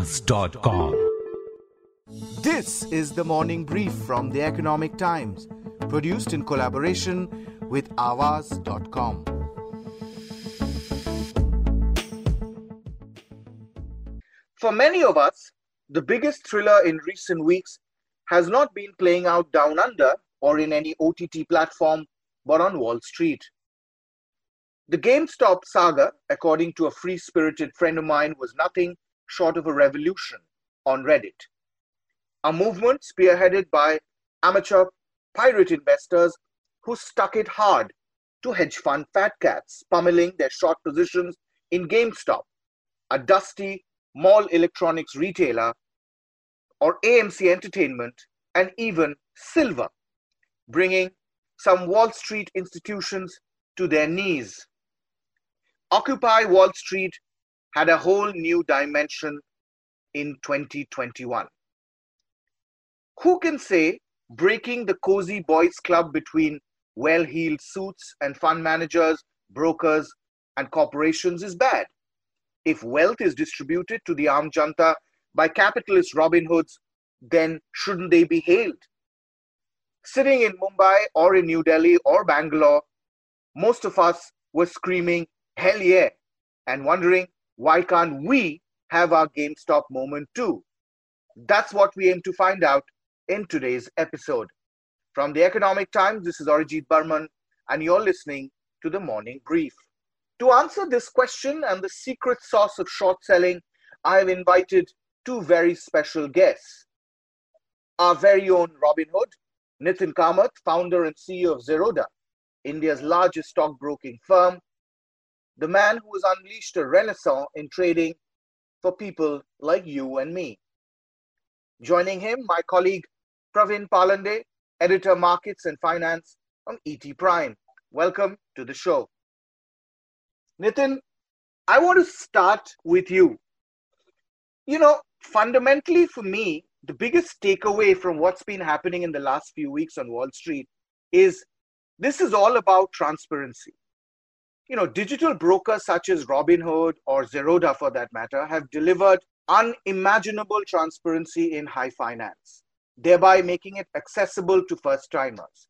Aawaz.com. This is the morning brief from the Economic Times, produced in collaboration with Aawaz.com. For many of us, the biggest thriller in recent weeks has not been playing out down under or in any OTT platform, but on Wall Street. The GameStop saga, according to a free spirited friend of mine, was nothing short of a revolution on Reddit. A movement spearheaded by amateur pirate investors who stuck it hard to hedge fund fat cats, pummeling their short positions in GameStop, a dusty mall electronics retailer, or AMC Entertainment, and even Silver, bringing some Wall Street institutions to their knees. Occupy Wall Street had a whole new dimension in 2021. Who can say breaking the cozy boys club between well heeled suits and fund managers, brokers, and corporations is bad? If wealth is distributed to the armed janta by capitalist Robin Hoods, then shouldn't they be hailed? Sitting in Mumbai or in New Delhi or Bangalore, most of us were screaming, hell yeah, and wondering why can't we have our GameStop moment too? That's what we aim to find out in today's episode. From the Economic Times, this is Arijit Barman, and you're listening to the Morning Brief. To answer this question and the secret sauce of short selling, I have invited two very special guests. Our very own Robin Hood, Nithin Kamath, founder and CEO of Zerodha, India's largest stockbroking firm, the man who has unleashed a renaissance in trading for people like you and me. Joining him, my colleague Pravin Palande, editor markets and finance from ET Prime. Welcome to the show. Nithin, I want to start with you. You know, fundamentally for me, the biggest takeaway from what's been happening in the last few weeks on Wall Street is this is all about transparency you know, digital brokers such as Robinhood or Zerodha, for that matter, have delivered unimaginable transparency in high finance, thereby making it accessible to first timers.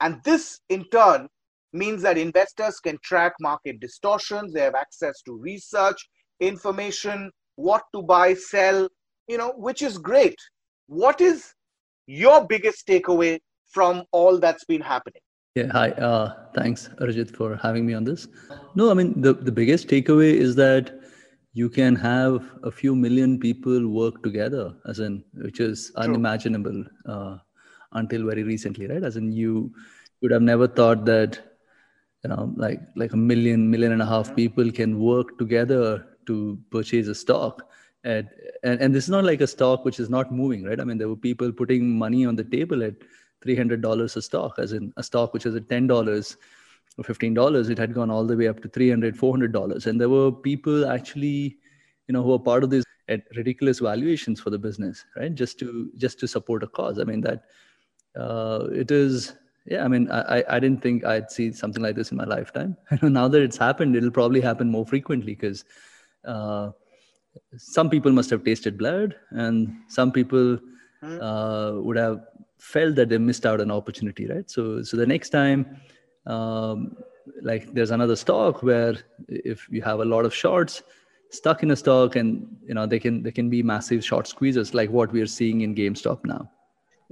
And this, in turn, means that investors can track market distortions, they have access to research, information, what to buy, sell, you know, which is great. What is your biggest takeaway from all that's been happening? Yeah, hi. Uh, thanks, Arjit, for having me on this. No, I mean, the, the biggest takeaway is that you can have a few million people work together, as in, which is unimaginable uh, until very recently, right? As in, you would have never thought that, you know, like like a million, million and a half people can work together to purchase a stock. At, and, and this is not like a stock which is not moving, right? I mean, there were people putting money on the table at $300 a stock, as in a stock which was at $10 or $15, it had gone all the way up to $300, $400. And there were people actually, you know, who were part of this at ridiculous valuations for the business, right? Just to, just to support a cause. I mean, that uh, it is, yeah, I mean, I, I didn't think I'd see something like this in my lifetime. now that it's happened, it'll probably happen more frequently because uh, some people must have tasted blood and some people hmm. uh, would have felt that they missed out an opportunity, right? So, so the next time, um, like there's another stock where if you have a lot of shorts stuck in a stock, and you know they can they can be massive short squeezes, like what we are seeing in GameStop now.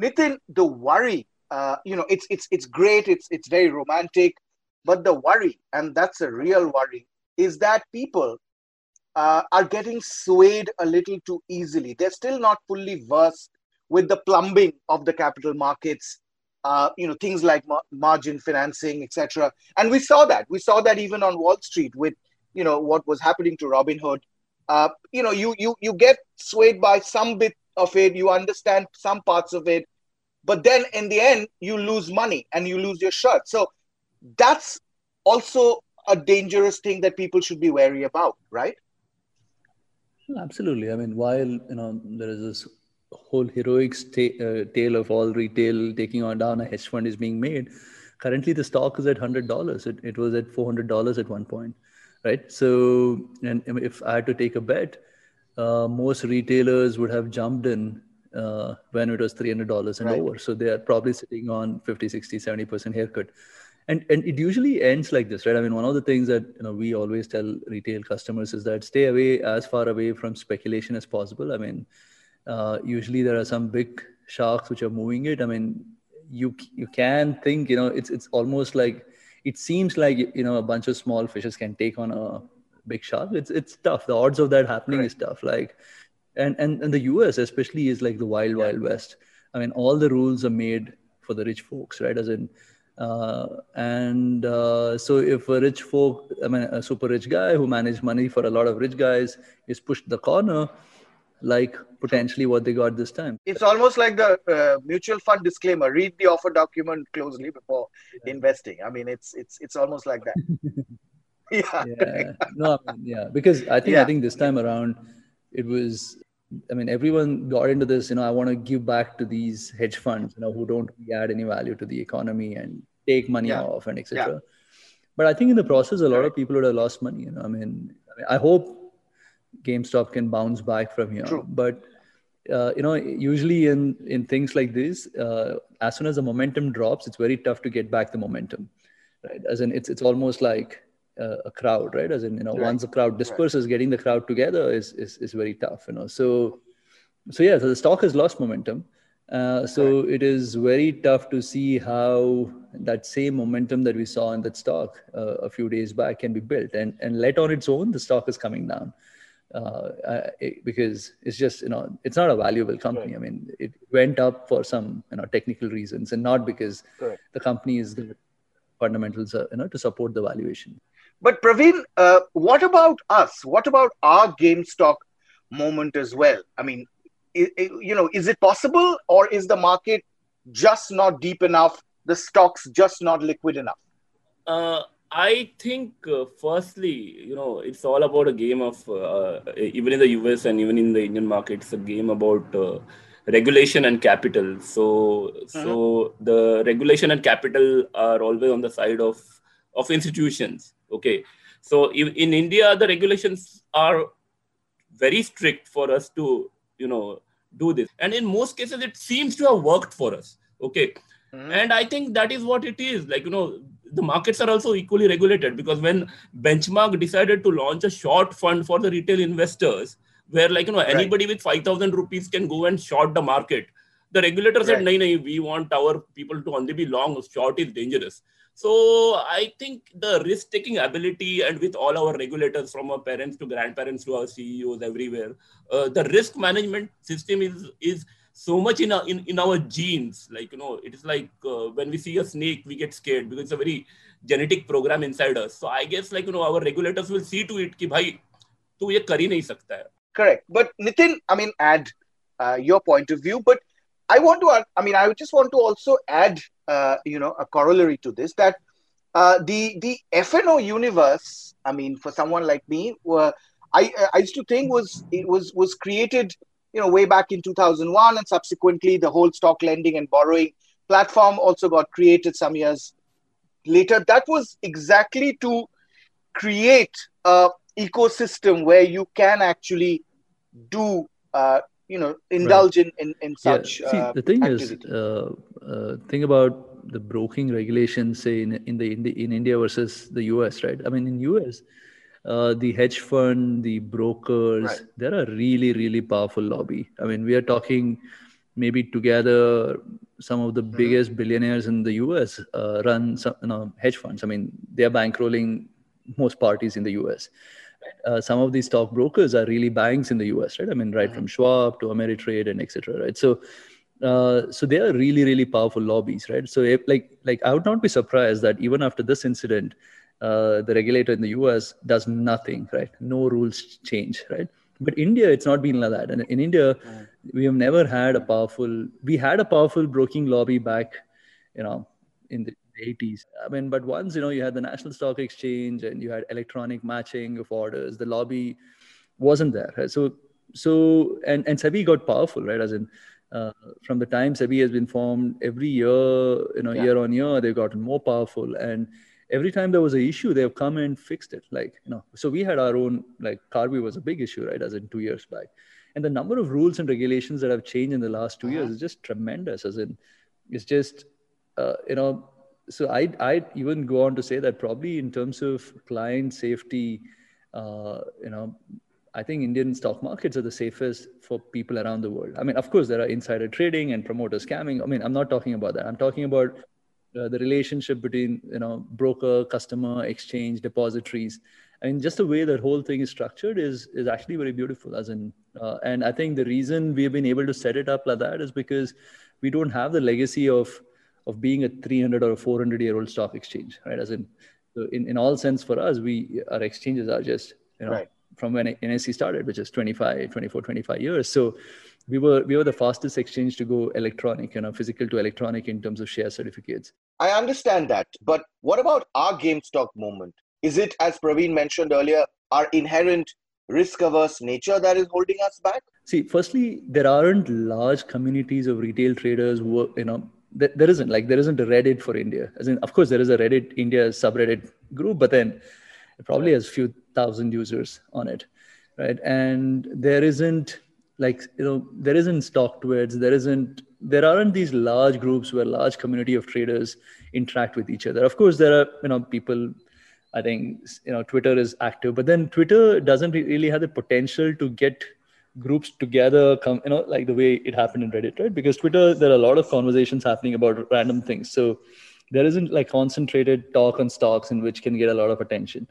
Nithin, the worry, uh, you know, it's it's it's great, it's it's very romantic, but the worry, and that's a real worry, is that people uh, are getting swayed a little too easily. They're still not fully versed with the plumbing of the capital markets, uh, you know, things like ma- margin financing, etc. And we saw that. We saw that even on Wall Street with, you know, what was happening to Robinhood. Uh, you know, you you you get swayed by some bit of it. You understand some parts of it, but then in the end, you lose money and you lose your shirt. So that's also a dangerous thing that people should be wary about, right? Absolutely. I mean, while you know there is this whole heroic sta- uh, tale of all retail taking on down a hedge fund is being made. Currently, the stock is at hundred dollars. It, it was at four hundred dollars at one point, right? So, and if I had to take a bet, uh, most retailers would have jumped in uh, when it was $300 and right. over. So they are probably sitting on 50, 60, 70% haircut. And, and it usually ends like this, right? I mean, one of the things that you know we always tell retail customers is that stay away as far away from speculation as possible. I mean, uh, usually there are some big sharks which are moving it. I mean, you you can think you know it's it's almost like it seems like you know a bunch of small fishes can take on a big shark. It's it's tough. The odds of that happening right. is tough. Like, and and and the U.S. especially is like the wild yeah. wild west. I mean, all the rules are made for the rich folks, right? As in, uh, and uh, so if a rich folk, I mean, a super rich guy who managed money for a lot of rich guys is pushed the corner, like potentially what they got this time. It's almost like the uh, mutual fund disclaimer: read the offer document closely before yeah. investing. I mean, it's it's it's almost like that. yeah, yeah. no, I mean, yeah, because I think yeah. I think this time around it was. I mean, everyone got into this. You know, I want to give back to these hedge funds. You know, who don't add any value to the economy and take money off and etc. But I think in the process, a lot of people would have lost money. You know, I mean, I, mean, I hope GameStop can bounce back from here. True. But uh, you know, usually in in things like this, uh, as soon as the momentum drops, it's very tough to get back the momentum, right? As in, it's it's almost like a, a crowd, right? As in, you know, right. once the crowd disperses, right. getting the crowd together is, is is very tough, you know. So, so yeah, so the stock has lost momentum. Uh, so right. it is very tough to see how that same momentum that we saw in that stock uh, a few days back can be built and and let on its own the stock is coming down uh, it, because it's just you know it's not a valuable company. Right. I mean, it went up for some you know technical reasons, and not because right. the company is the fundamentals uh, you know to support the valuation. But Pravin, uh, what about us? What about our GameStop moment as well? I mean, it, it, you know, is it possible, or is the market just not deep enough? The stocks just not liquid enough? Uh, I think, uh, firstly, you know, it's all about a game of, uh, even in the US and even in the Indian market, it's a game about uh, regulation and capital. So, mm-hmm. so the regulation and capital are always on the side of of institutions. Okay, so in, in India, the regulations are very strict for us to, you know, do this, and in most cases, it seems to have worked for us. Okay, mm-hmm. and I think that is what it is. Like you know, the markets are also equally regulated because when benchmark decided to launch a short fund for the retail investors where like you know right. anybody with 5000 rupees can go and short the market the regulator right. said no no we want our people to only be long short is dangerous so i think the risk taking ability and with all our regulators from our parents to grandparents to our ceos everywhere uh, the risk management system is is so much in our, in, in our genes. Like you know it is like uh, when we see a snake we get scared because it's a very genetic program inside us. So i guess like you know our regulators will see to it ki bhai tu ye kar hi correct. But nithin i mean add uh, your point of view. But i want to i mean i just want to also add uh, you know a corollary to this that uh, the the fno universe i mean for someone like me uh, i i used to think was it was was created you know, way back in 2001, and subsequently the whole stock lending and borrowing platform also got created some years later. That was exactly to create a ecosystem where you can actually do, uh, you know, indulge right. in, in, in such. Yeah. See, uh, the thing activity. is, uh, uh, think about the broking regulations, say in in the, in the in India versus the US, right? I mean, in US uh, the hedge fund, the brokers, right. they're a really, really powerful lobby. I mean, we are talking maybe together some of the mm-hmm. biggest billionaires in the US uh, run some you know, hedge funds. I mean, they are bankrolling most parties in the US. Uh, some of these stock brokers are really banks in the US, right? I mean, right mm-hmm. from Schwab to Ameritrade and etc. Right? So, uh, so they are really, really powerful lobbies, right? So, if, like, like I would not be surprised that even after this incident, uh, the regulator in the US does nothing, right? No rules change, right? But India, it's not been like that. And in India, mm. we have never had a powerful. We had a powerful broking lobby back, you know, in the 80s. I mean, but once you know you had the National Stock Exchange and you had electronic matching of orders, the lobby wasn't there. Right? So, so and and SEBI got powerful, right? As in, uh, from the time SEBI has been formed, every year, you know, yeah. year on year, they've gotten more powerful and every time there was an issue, they've come and fixed it. Like, you know, so we had our own, like Karvy was a big issue, right? As in two years back. And the number of rules and regulations that have changed in the last 2 uh-huh. years is just tremendous. As in, it's just, uh, you know, so I I even go on to say that probably in terms of client safety, uh, you know, I think Indian stock markets are the safest for people around the world. I mean, of course, there are insider trading and promoter scamming. I mean, I'm not talking about that. I'm talking about uh, the relationship between you know broker, customer, exchange, depositories. I mean, just the way that whole thing is structured is is actually very beautiful. As in, uh, and I think the reason we've been able to set it up like that is because we don't have the legacy of of being a 300 or a 400 year old stock exchange, right? As in, so in, in all sense for us, we our exchanges are just you know right. from when NSE started, which is 25, 24, 25 years. So we were we were the fastest exchange to go electronic, you know, physical to electronic in terms of share certificates. I understand that, but what about our GameStop moment? Is it, as Pravin mentioned earlier, our inherent risk averse nature that is holding us back? See, firstly, there aren't large communities of retail traders who, are, you know, there isn't like there isn't a Reddit for India. As in, of course, there is a Reddit India subreddit group, but then it probably has a few thousand users on it, right? And there isn't like you know there isn't stock StockTwits, there isn't there aren't these large groups where large community of traders interact with each other. Of course, there are you know people. I think you know Twitter is active, but then Twitter doesn't really have the potential to get groups together come you know like the way it happened in reddit right because twitter there are a lot of conversations happening about random things so there isn't like concentrated talk on stocks in which can get a lot of attention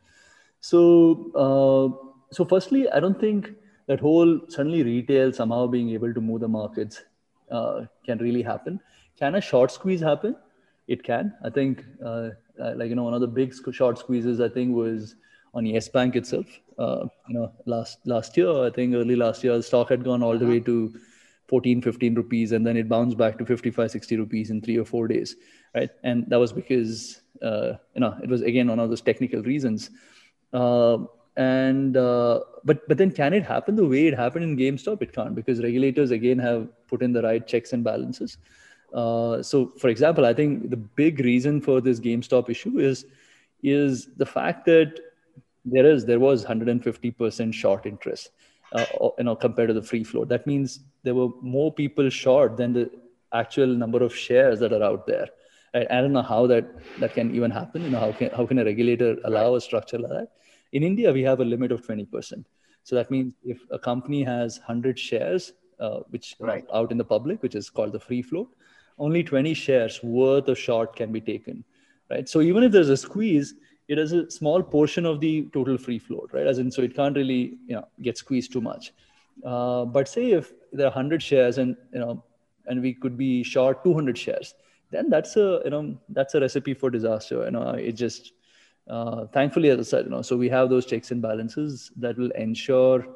so uh, so firstly i don't think that whole suddenly retail somehow being able to move the markets uh, can really happen. Can a short squeeze happen? It can. I think uh, uh like you know one of the big short squeezes i think was on yes bank itself uh, you know last last year. I think early last year the stock had gone all the way uh-huh. to 14 15 rupees and then it bounced back to 55 60 rupees in 3 or 4 days right? And that was because uh, you know it was again one of those technical reasons. Uh, and uh, but but then can it happen? The way it happened in gamestop it can't because regulators again have put in the right checks and balances. Uh, so for example i think the big reason for this gamestop issue is is the fact that there is there was 150% short interest uh, you know compared to the free float. That means there were more people short than the actual number of shares that are out there. I, I don't know how that that can even happen. You know how can how can a regulator allow a structure like that in india we have a limit of 20% so that means if a company has 100 shares uh, which right. out in the public which is called the free float only 20 shares worth of short can be taken right so even if there's a squeeze it is a small portion of the total free float, right? As in, so it can't really, you know, get squeezed too much. Uh, but say if there are 100 shares and, you know, and we could be short 200 shares, then that's a, you know, that's a recipe for disaster. You know, it just, uh, thankfully, as I said, you know, so we have those checks and balances that will ensure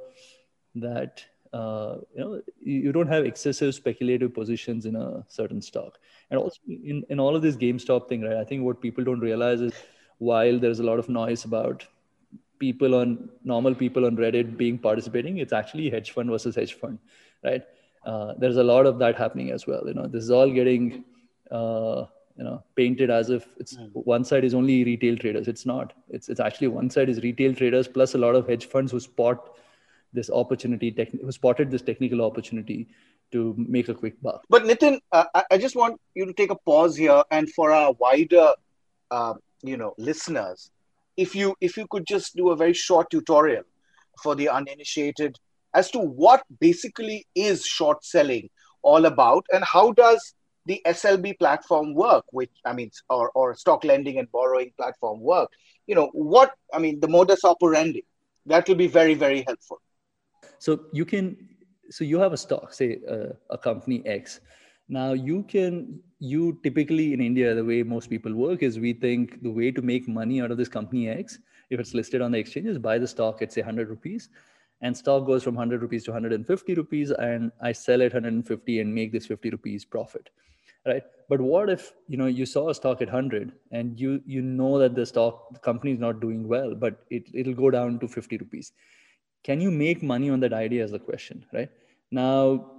that, uh, you know, you, don't have excessive speculative positions in a certain stock. And also in, in all of this GameStop thing, right? I think what people don't realize is while there's a lot of noise about people on normal people on reddit being participating it's actually hedge fund versus hedge fund right uh, there's a lot of that happening as well you know this is all getting uh, you know painted as if it's mm. one side is only retail traders. It's not. It's it's actually one side is retail traders plus a lot of hedge funds who spot this opportunity tech, who spotted this technical opportunity to make a quick buck. But nithin uh, i just want you to take a pause here and for our wider uh, you know listeners if you if you could just do a very short tutorial for the uninitiated as to what basically is short selling all about and how does the slb platform work which i mean or, or stock lending and borrowing platform work you know what i mean the modus operandi that will be very very helpful. So you can so you have a stock say uh, a company x. Now you can you typically in India, the way most people work is we think the way to make money out of this company X, if it's listed on the exchange, is buy the stock at say 100 rupees, and stock goes from 100 rupees to 150 rupees, and I sell it 150 and make this 50 rupees profit, right? But what if you know you saw a stock at 100 and you you know that the stock the company is not doing well, but it it'll go down to 50 rupees. Can you make money on that idea? Is the question, right? Now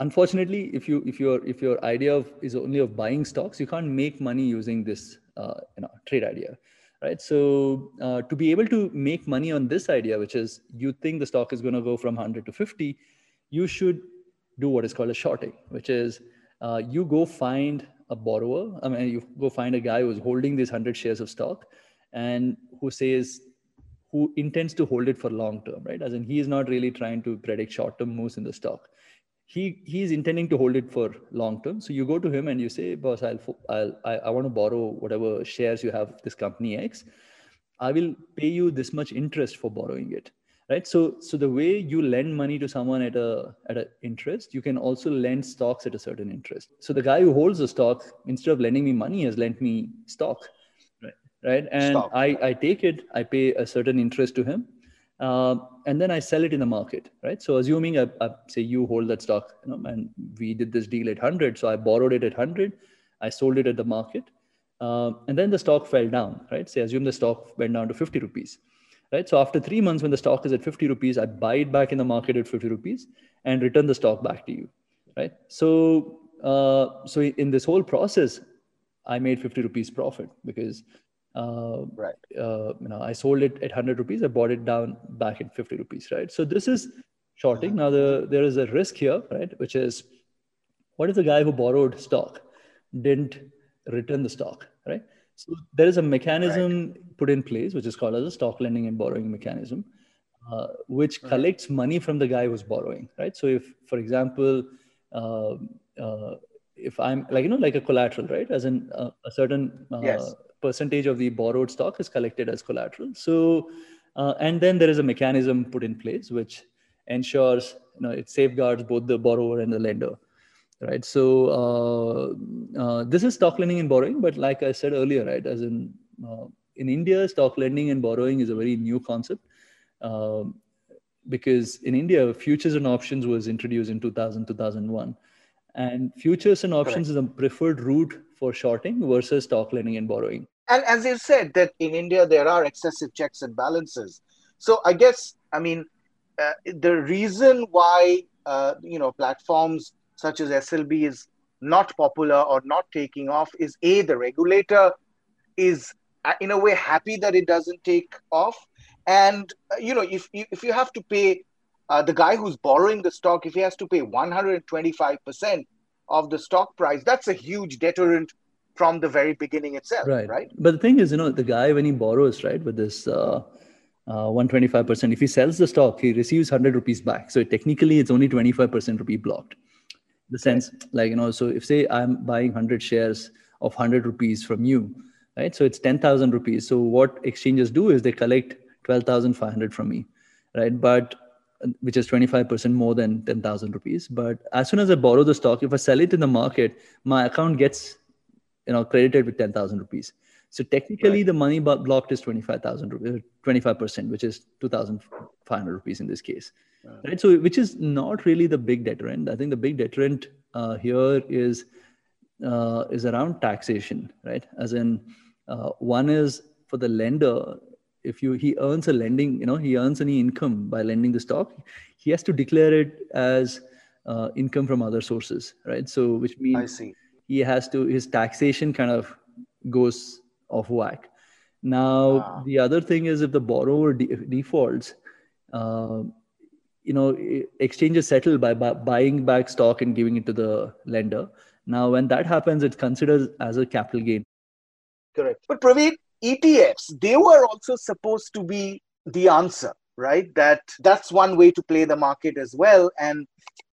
unfortunately if you if your if your idea of is only of buying stocks you can't make money using this uh, you know trade idea right so uh, to be able to make money on this idea which is you think the stock is going to go from 100 to 50 you should do what is called a shorting which is uh, you go find a borrower i mean you go find a guy who's holding these 100 shares of stock and who says who intends to hold it for long term right? As in he is not really trying to predict short term moves in the stock. He he's intending to hold it for long term. So you go to him and you say boss i'll, I'll I, I want to borrow whatever shares you have this company x. I will pay you this much interest for borrowing it right? So so the way you lend money to someone at a at an interest you can also lend stocks at a certain interest. So the guy who holds the stock instead of lending me money has lent me stock. Right? Right? And stock. i i take it i pay a certain interest to him uh, and then I sell it in the market, right? So assuming I, I, say you hold that stock, you know, and we did this deal at 100, so I borrowed it at 100, I sold it at the market, uh, and then the stock fell down, right? Say assume the stock went down to 50 rupees, right? So after three months, when the stock is at 50 rupees, I buy it back in the market at 50 rupees and return the stock back to you, right? So uh, so in this whole process, I made 50 rupees profit because uh, right. Uh, you know, I sold it at 100 rupees. I bought it down back at 50 rupees, right? So this is shorting. Now the, there is a risk here, right? Which is, what if the guy who borrowed stock didn't return the stock, right? So there is a mechanism right. put in place, which is called as a stock lending and borrowing mechanism, uh, which right. collects money from the guy who's borrowing, right? So if, for example, uh, uh, if I'm like you know like a collateral, right? As in a, a certain uh, yes percentage of the borrowed stock is collected as collateral. So, uh, and then there is a mechanism put in place which ensures you know it safeguards both the borrower and the lender, right? So uh, uh, this is stock lending and borrowing, but like I said earlier, right, as in uh, in India, stock lending and borrowing is a very new concept. Um, because in India, futures and options was introduced in 2000, 2001 and futures and options Correct. is a preferred route for shorting versus stock lending and borrowing. And as you said, that in India there are excessive checks and balances. So I guess I mean uh, the reason why uh, you know platforms such as SLB is not popular or not taking off is a the regulator is uh, in a way happy that it doesn't take off, and uh, you know if if you have to pay uh, the guy who's borrowing the stock, if he has to pay 125% of the stock price, that's a huge deterrent from the very beginning itself, right? right? But the thing is, you know, the guy when he borrows, right, with this uh, uh, 125%, if he sells the stock, he receives 100 rupees back. So technically, it's only 25% rupee blocked. The sense, like, you know, so if say I'm buying 100 shares of 100 rupees from you, right? So it's 10,000 rupees. So what exchanges do is they collect 12,500 from me, right? But which is 25% more than 10,000 rupees. But as soon as I borrow the stock, if I sell it in the market, my account gets, you know, credited with 10,000 rupees. So technically, right. the money blocked is 25,000 rupees, uh, 25%, which is 2,500 rupees in this case. Right. So, which is not really the big deterrent. I think the big deterrent uh, here is uh, is around taxation, right? As in, uh, one is for the lender, if you he earns a lending you know he earns any income by lending the stock he has to declare it as uh, income from other sources right so which means I see. he has to his taxation kind of goes off whack now wow. the other thing is if the borrower de- defaults uh, you know exchanges settle by, by buying back stock and giving it to the lender now when that happens it's considered as a capital gain correct but Pravin ETFs, they were also supposed to be the answer, right? That that's one way to play the market as well and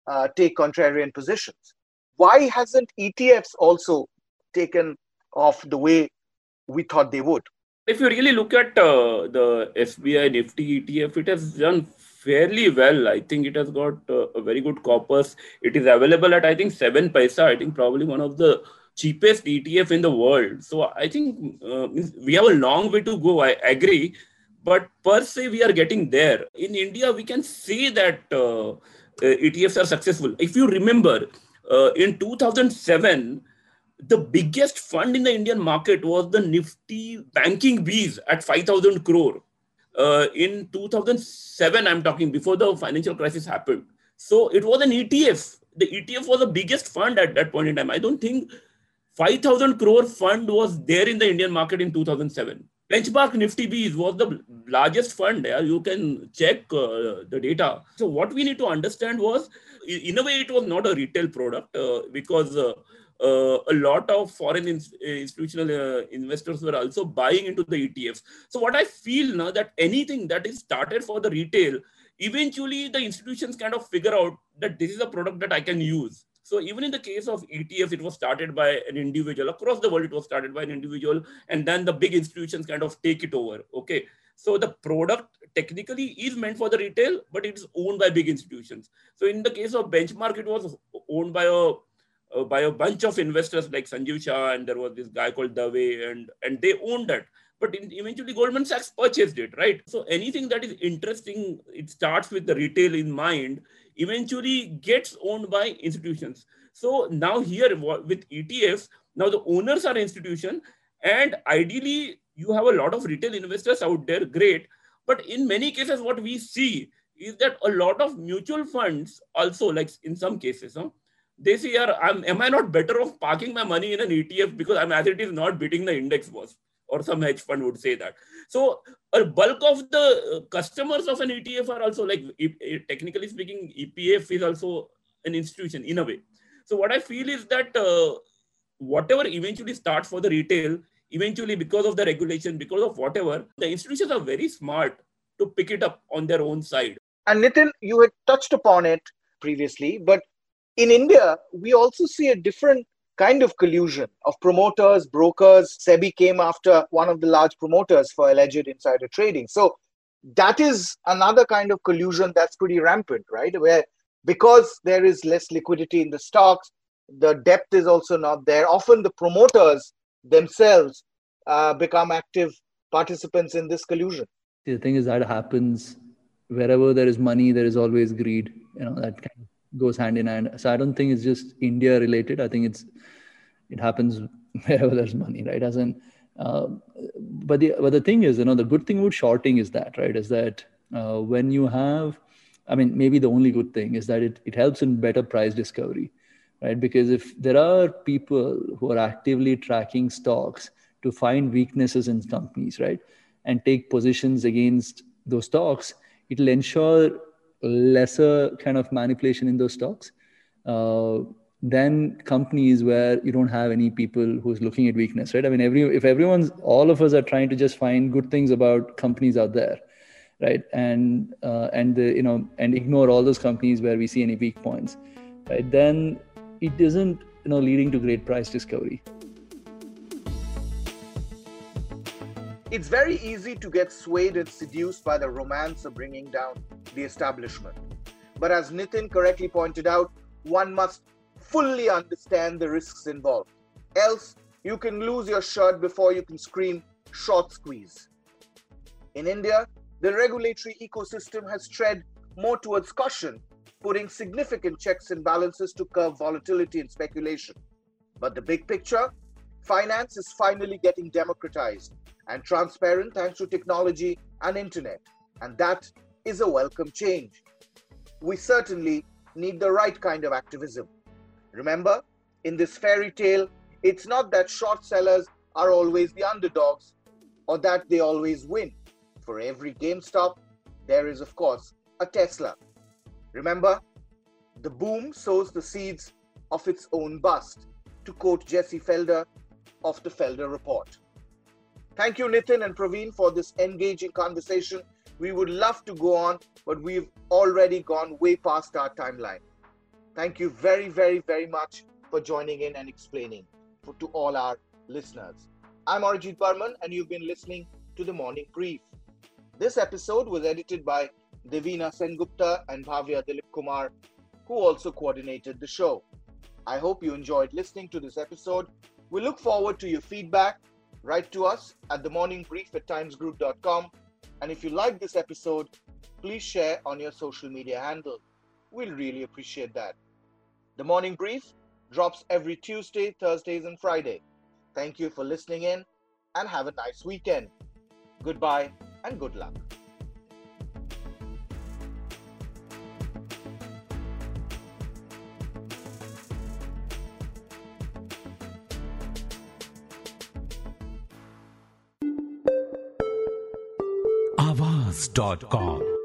uh, take contrarian positions. Why hasn't ETFs also taken off the way we thought they would? If you really look at uh, the SBI Nifty ETF, it has done fairly well. I think it has got uh, a very good corpus. It is available at I think seven paisa. I think probably one of the cheapest ETF in the world. So I think uh, we have a long way to go. I agree, but per se we are getting there. In India, we can see that uh, uh ETFs are successful. If you remember, uh, in 2007, the biggest fund in the Indian market was the Nifty Banking Bees at 5,000 crore. Uh, in 2007, I'm talking before the financial crisis happened. So it was an ETF. The ETF was the biggest fund at that point in time. I don't think 5,000 crore fund was there in the Indian market in 2007. Benchmark Nifty Bees was the largest fund. Yeah? You can check uh, the data. So what we need to understand was, in a way, it was not a retail product uh, because uh, uh a lot of foreign in, institutional uh, investors were also buying into the ETFs. So what I feel now that anything that is started for the retail, eventually the institutions kind of figure out that this is a product that I can use. So even in the case of ETFs, it was started by an individual across the world. It was started by an individual, and then the big institutions kind of take it over. Okay, so the product technically is meant for the retail, but it's owned by big institutions. So in the case of Benchmark, it was owned by a uh, by a bunch of investors like Sanjeev Shah, and there was this guy called Dave, and and they owned it. But in, eventually, Goldman Sachs purchased it, right? So anything that is interesting, it starts with the retail in mind eventually gets owned by institutions. So now here with ETFs, now the owners are institution and ideally you have a lot of retail investors out there, great. But in many cases, what we see is that a lot of mutual funds also, like in some cases, huh, they say, I'm, am I not better off parking my money in an ETF because I'm as it is not beating the index was? Or some hedge fund would say that. So a bulk of the uh, customers of an ETF are also like, technically speaking, EPF is also an institution in a way. So what I feel is that uh, whatever eventually starts for the retail, eventually because of the regulation, because of whatever, the institutions are very smart to pick it up on their own side. And Nithin, you had touched upon it previously, but in India, we also see a different kind of collusion of promoters, brokers. SEBI came after one of the large promoters for alleged insider trading. So that is another kind of collusion that's pretty rampant, right? Where because there is less liquidity in the stocks, the depth is also not there. Often the promoters themselves uh, become active participants in this collusion. The thing is that happens wherever there is money, there is always greed. You know that kind of goes hand in hand. So I don't think it's just India related. I think it's it happens wherever there's money, right? As in, uh, but the but the thing is, you know, the good thing about shorting is that, right? Is that uh, when you have, I mean, maybe the only good thing is that it it helps in better price discovery, right? Because if there are people who are actively tracking stocks to find weaknesses in companies, right, and take positions against those stocks, it'll ensure lesser kind of manipulation in those stocks uh, than companies where you don't have any people who's looking at weakness right? I mean every if everyone's all of us are trying to just find good things about companies out there right? And uh, and the, you know and ignore all those companies where we see any weak points right? Then it isn't you know leading to great price discovery It's very easy to get swayed and seduced by the romance of bringing down the establishment. But as Nithin correctly pointed out, one must fully understand the risks involved. Else, you can lose your shirt before you can scream short squeeze. In India, the regulatory ecosystem has tread more towards caution, putting significant checks and balances to curb volatility and speculation. But the big picture finance is finally getting democratized and transparent thanks to technology and internet. And that is a welcome change. We certainly need the right kind of activism. Remember, in this fairy tale, it's not that short sellers are always the underdogs or that they always win. For every GameStop, there is, of course, a Tesla. Remember, the boom sows the seeds of its own bust, to quote Jesse Felder of the Felder Report. Thank you, Nithin and Pravin, for this engaging conversation. We would love to go on, but we've already gone way past our timeline. Thank you very, very, very much for joining in and explaining for, to all our listeners. I'm Arijit Barman, and you've been listening to the Morning Brief. This episode was edited by Devina Sengupta and Bhavya Dilip Kumar, who also coordinated the show. I hope you enjoyed listening to this episode. We look forward to your feedback write to us at the morning brief at timesgroup.com. And if you like this episode, please share on your social media handle. We'll really appreciate that. The morning brief drops every Tuesday, Thursdays, and Friday. Thank you for listening in and have a nice weekend. Goodbye and good luck. Aawaz.com.